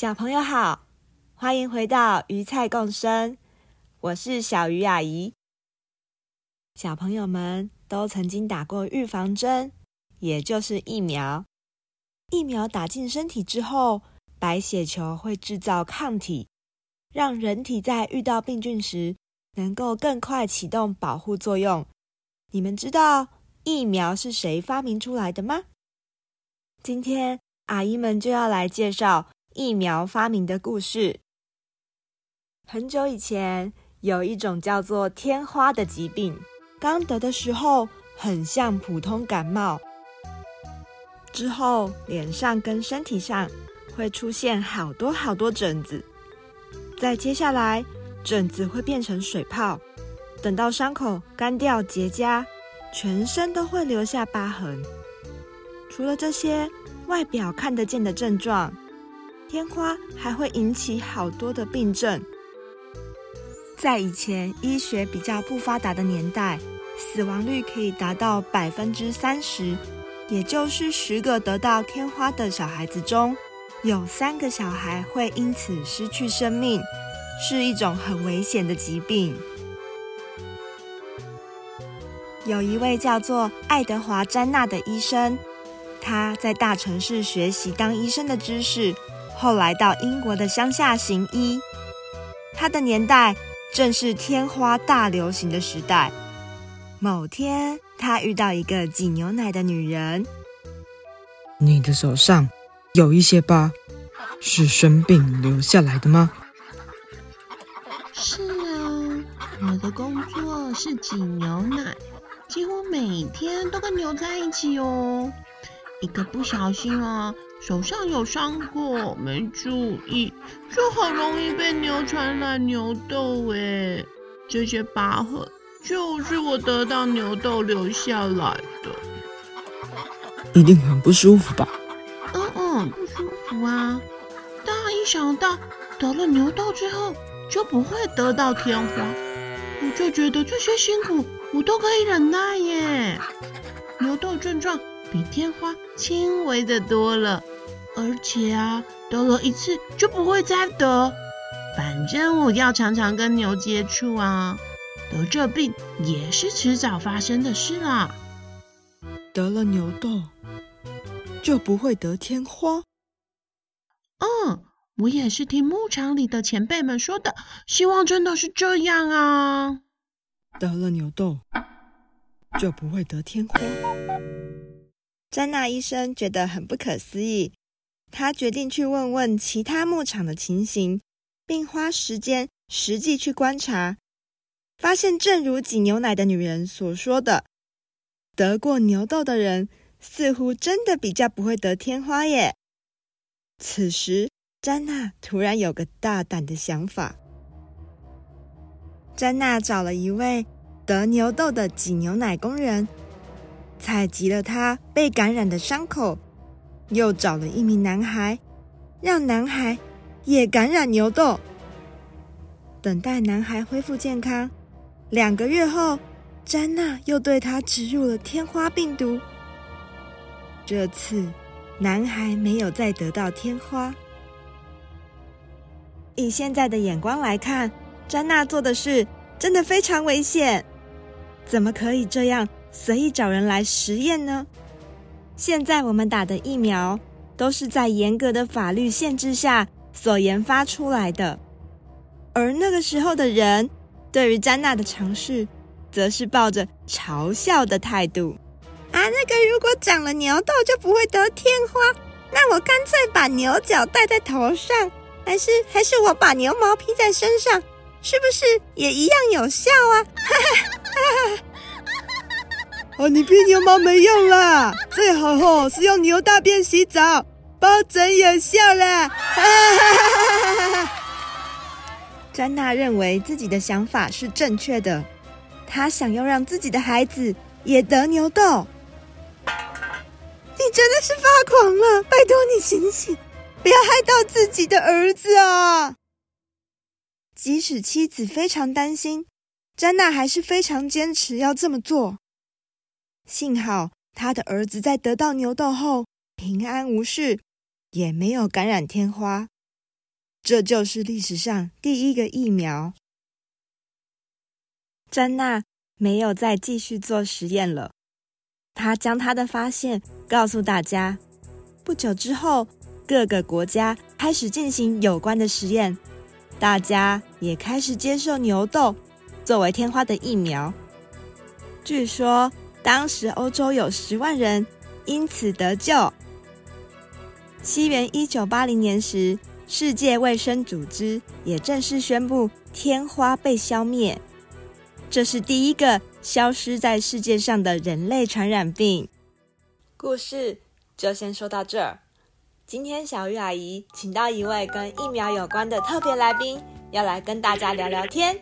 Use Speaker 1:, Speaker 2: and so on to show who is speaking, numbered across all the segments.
Speaker 1: 小朋友好，欢迎回到鱼菜共生，我是小鱼阿姨。小朋友们都曾经打过预防针，也就是疫苗。疫苗打进身体之后，白血球会制造抗体，让人体在遇到病菌时能够更快启动保护作用。你们知道疫苗是谁发明出来的吗？今天阿姨们就要来介绍。疫苗发明的故事。很久以前，有一种叫做天花的疾病，刚得的时候很像普通感冒，之后脸上跟身体上会出现好多好多疹子，再接下来疹子会变成水泡，等到伤口干掉结痂，全身都会留下疤痕。除了这些外表看得见的症状。天花还会引起好多的病症。在以前医学比较不发达的年代，死亡率可以达到百分之三十，也就是十个得到天花的小孩子中，有三个小孩会因此失去生命，是一种很危险的疾病。有一位叫做爱德华·詹纳的医生，他在大城市学习当医生的知识。后来到英国的乡下行医，他的年代正是天花大流行的时代。某天，他遇到一个挤牛奶的女人。
Speaker 2: 你的手上有一些疤，是生病留下来的吗？
Speaker 3: 是啊，我的工作是挤牛奶，几乎每天都跟牛在一起哦。一个不小心啊。手上有伤口，没注意，就很容易被牛传染牛痘。哎，这些疤痕就是我得到牛痘留下来的，
Speaker 2: 一定很不舒服吧？
Speaker 3: 嗯嗯，不舒服啊。但一想到得了牛痘之后就不会得到天花，我就觉得这些辛苦我都可以忍耐耶。牛痘症状比天花轻微的多了。而且啊，得了一次就不会再得。反正我要常常跟牛接触啊，得这病也是迟早发生的事啦。
Speaker 2: 得了牛痘就不会得天花？
Speaker 3: 嗯，我也是听牧场里的前辈们说的，希望真的是这样啊。
Speaker 2: 得了牛痘就不会得天花？
Speaker 1: 詹娜医生觉得很不可思议。他决定去问问其他牧场的情形，并花时间实际去观察，发现正如挤牛奶的女人所说的，得过牛痘的人似乎真的比较不会得天花耶。此时，詹娜突然有个大胆的想法。詹娜找了一位得牛痘的挤牛奶工人，采集了他被感染的伤口。又找了一名男孩，让男孩也感染牛痘。等待男孩恢复健康，两个月后，詹娜又对他植入了天花病毒。这次，男孩没有再得到天花。以现在的眼光来看，詹娜做的事真的非常危险。怎么可以这样随意找人来实验呢？现在我们打的疫苗都是在严格的法律限制下所研发出来的，而那个时候的人对于詹娜的尝试，则是抱着嘲笑的态度。啊，那个如果长了牛痘就不会得天花，那我干脆把牛角戴在头上，还是还是我把牛毛披在身上，是不是也一样有效啊？哈哈哈哈哈。
Speaker 2: 哦，你披牛毛没用啦，最好吼是用牛大便洗澡，保证有效啦！哈 哈
Speaker 1: 詹娜认为自己的想法是正确的，她想要让自己的孩子也得牛痘。你真的是发狂了！拜托你醒醒，不要害到自己的儿子啊！即使妻子非常担心，詹娜还是非常坚持要这么做。幸好他的儿子在得到牛痘后平安无事，也没有感染天花。这就是历史上第一个疫苗。詹娜没有再继续做实验了，她将她的发现告诉大家。不久之后，各个国家开始进行有关的实验，大家也开始接受牛痘作为天花的疫苗。据说，当时欧洲有十万人因此得救。西元一九八零年时，世界卫生组织也正式宣布天花被消灭，这是第一个消失在世界上的人类传染病。故事就先说到这儿。今天小鱼阿姨请到一位跟疫苗有关的特别来宾，要来跟大家聊聊天。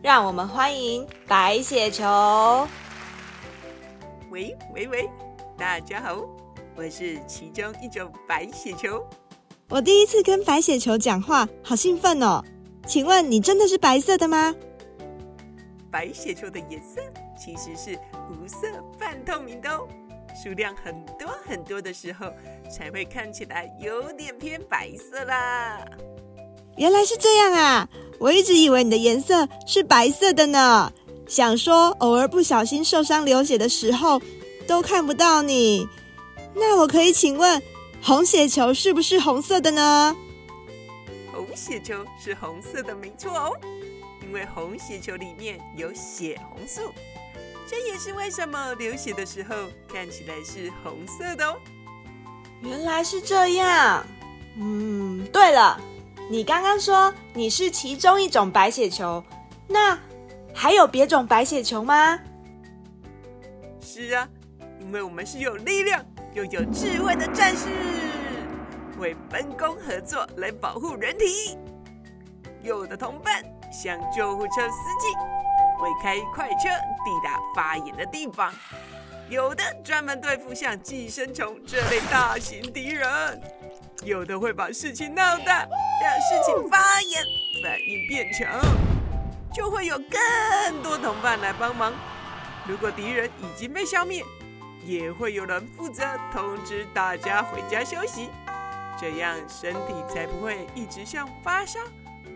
Speaker 1: 让我们欢迎白血球。
Speaker 4: 喂喂喂！大家好，我是其中一种白血球。
Speaker 1: 我第一次跟白血球讲话，好兴奋哦！请问你真的是白色的吗？
Speaker 4: 白血球的颜色其实是无色半透明的哦，数量很多很多的时候才会看起来有点偏白色啦。
Speaker 1: 原来是这样啊！我一直以为你的颜色是白色的呢，想说偶尔不小心受伤流血的时候。都看不到你，那我可以请问，红血球是不是红色的呢？
Speaker 4: 红血球是红色的，没错哦，因为红血球里面有血红素，这也是为什么流血的时候看起来是红色的哦。
Speaker 1: 原来是这样。嗯，对了，你刚刚说你是其中一种白血球，那还有别种白血球吗？
Speaker 4: 是啊。因为我们是有力量又有智慧的战士，会分工合作来保护人体。有的同伴像救护车司机，会开快车抵达发炎的地方；有的专门对付像寄生虫这类大型敌人；有的会把事情闹大，让事情发炎，反应变强，就会有更多同伴来帮忙。如果敌人已经被消灭，也会有人负责通知大家回家休息，这样身体才不会一直像发烧、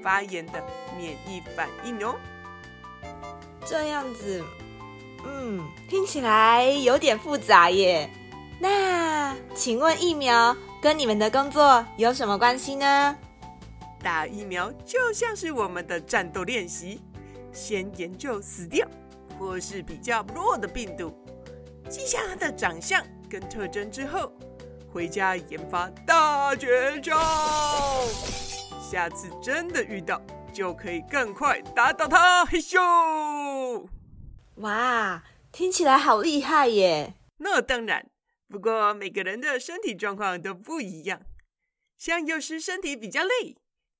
Speaker 4: 发炎的免疫反应哦。
Speaker 1: 这样子，嗯，听起来有点复杂耶。那请问疫苗跟你们的工作有什么关系呢？
Speaker 4: 打疫苗就像是我们的战斗练习，先研究死掉或是比较弱的病毒。记下它的长相跟特征之后，回家研发大绝招。下次真的遇到，就可以更快打倒它。嘿咻！
Speaker 1: 哇，听起来好厉害耶！
Speaker 4: 那当然，不过每个人的身体状况都不一样。像有时身体比较累，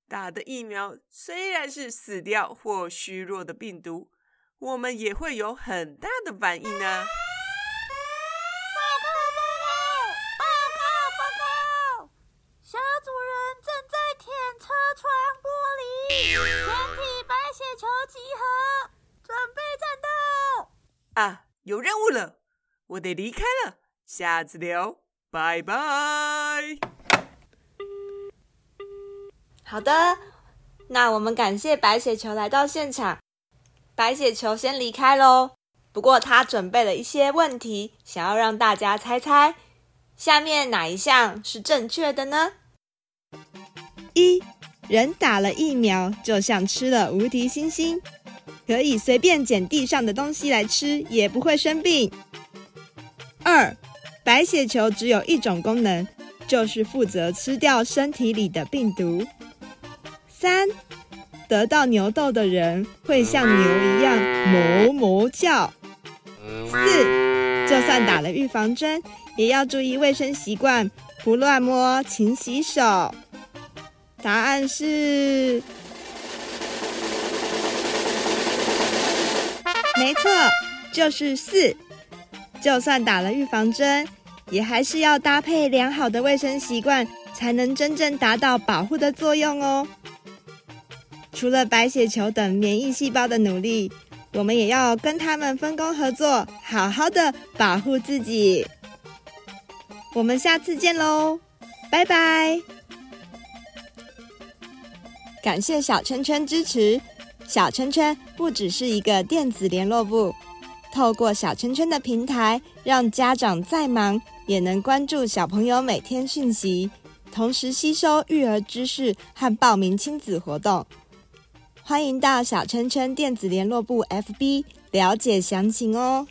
Speaker 4: 打的疫苗虽然是死掉或虚弱的病毒，我们也会有很大的反应呢。啊，有任务了，我得离开了，下次聊，拜拜。
Speaker 1: 好的，那我们感谢白雪球来到现场，白雪球先离开喽。不过他准备了一些问题，想要让大家猜猜，下面哪一项是正确的呢？一，人打了疫苗，就像吃了无敌星星。可以随便捡地上的东西来吃，也不会生病。二，白血球只有一种功能，就是负责吃掉身体里的病毒。三，得到牛痘的人会像牛一样哞哞叫。四，就算打了预防针，也要注意卫生习惯，不乱摸，勤洗手。答案是，没错，就是四。就算打了预防针，也还是要搭配良好的卫生习惯，才能真正达到保护的作用哦。除了白血球等免疫细胞的努力，我们也要跟他们分工合作，好好的保护自己。我们下次见喽，拜拜！感谢小圈圈支持。小圈圈不只是一个电子联络簿，透过小圈圈的平台，让家长再忙也能关注小朋友每天讯息，同时吸收育儿知识和报名亲子活动。欢迎到小圈圈电子联络部 FB 了解详情哦。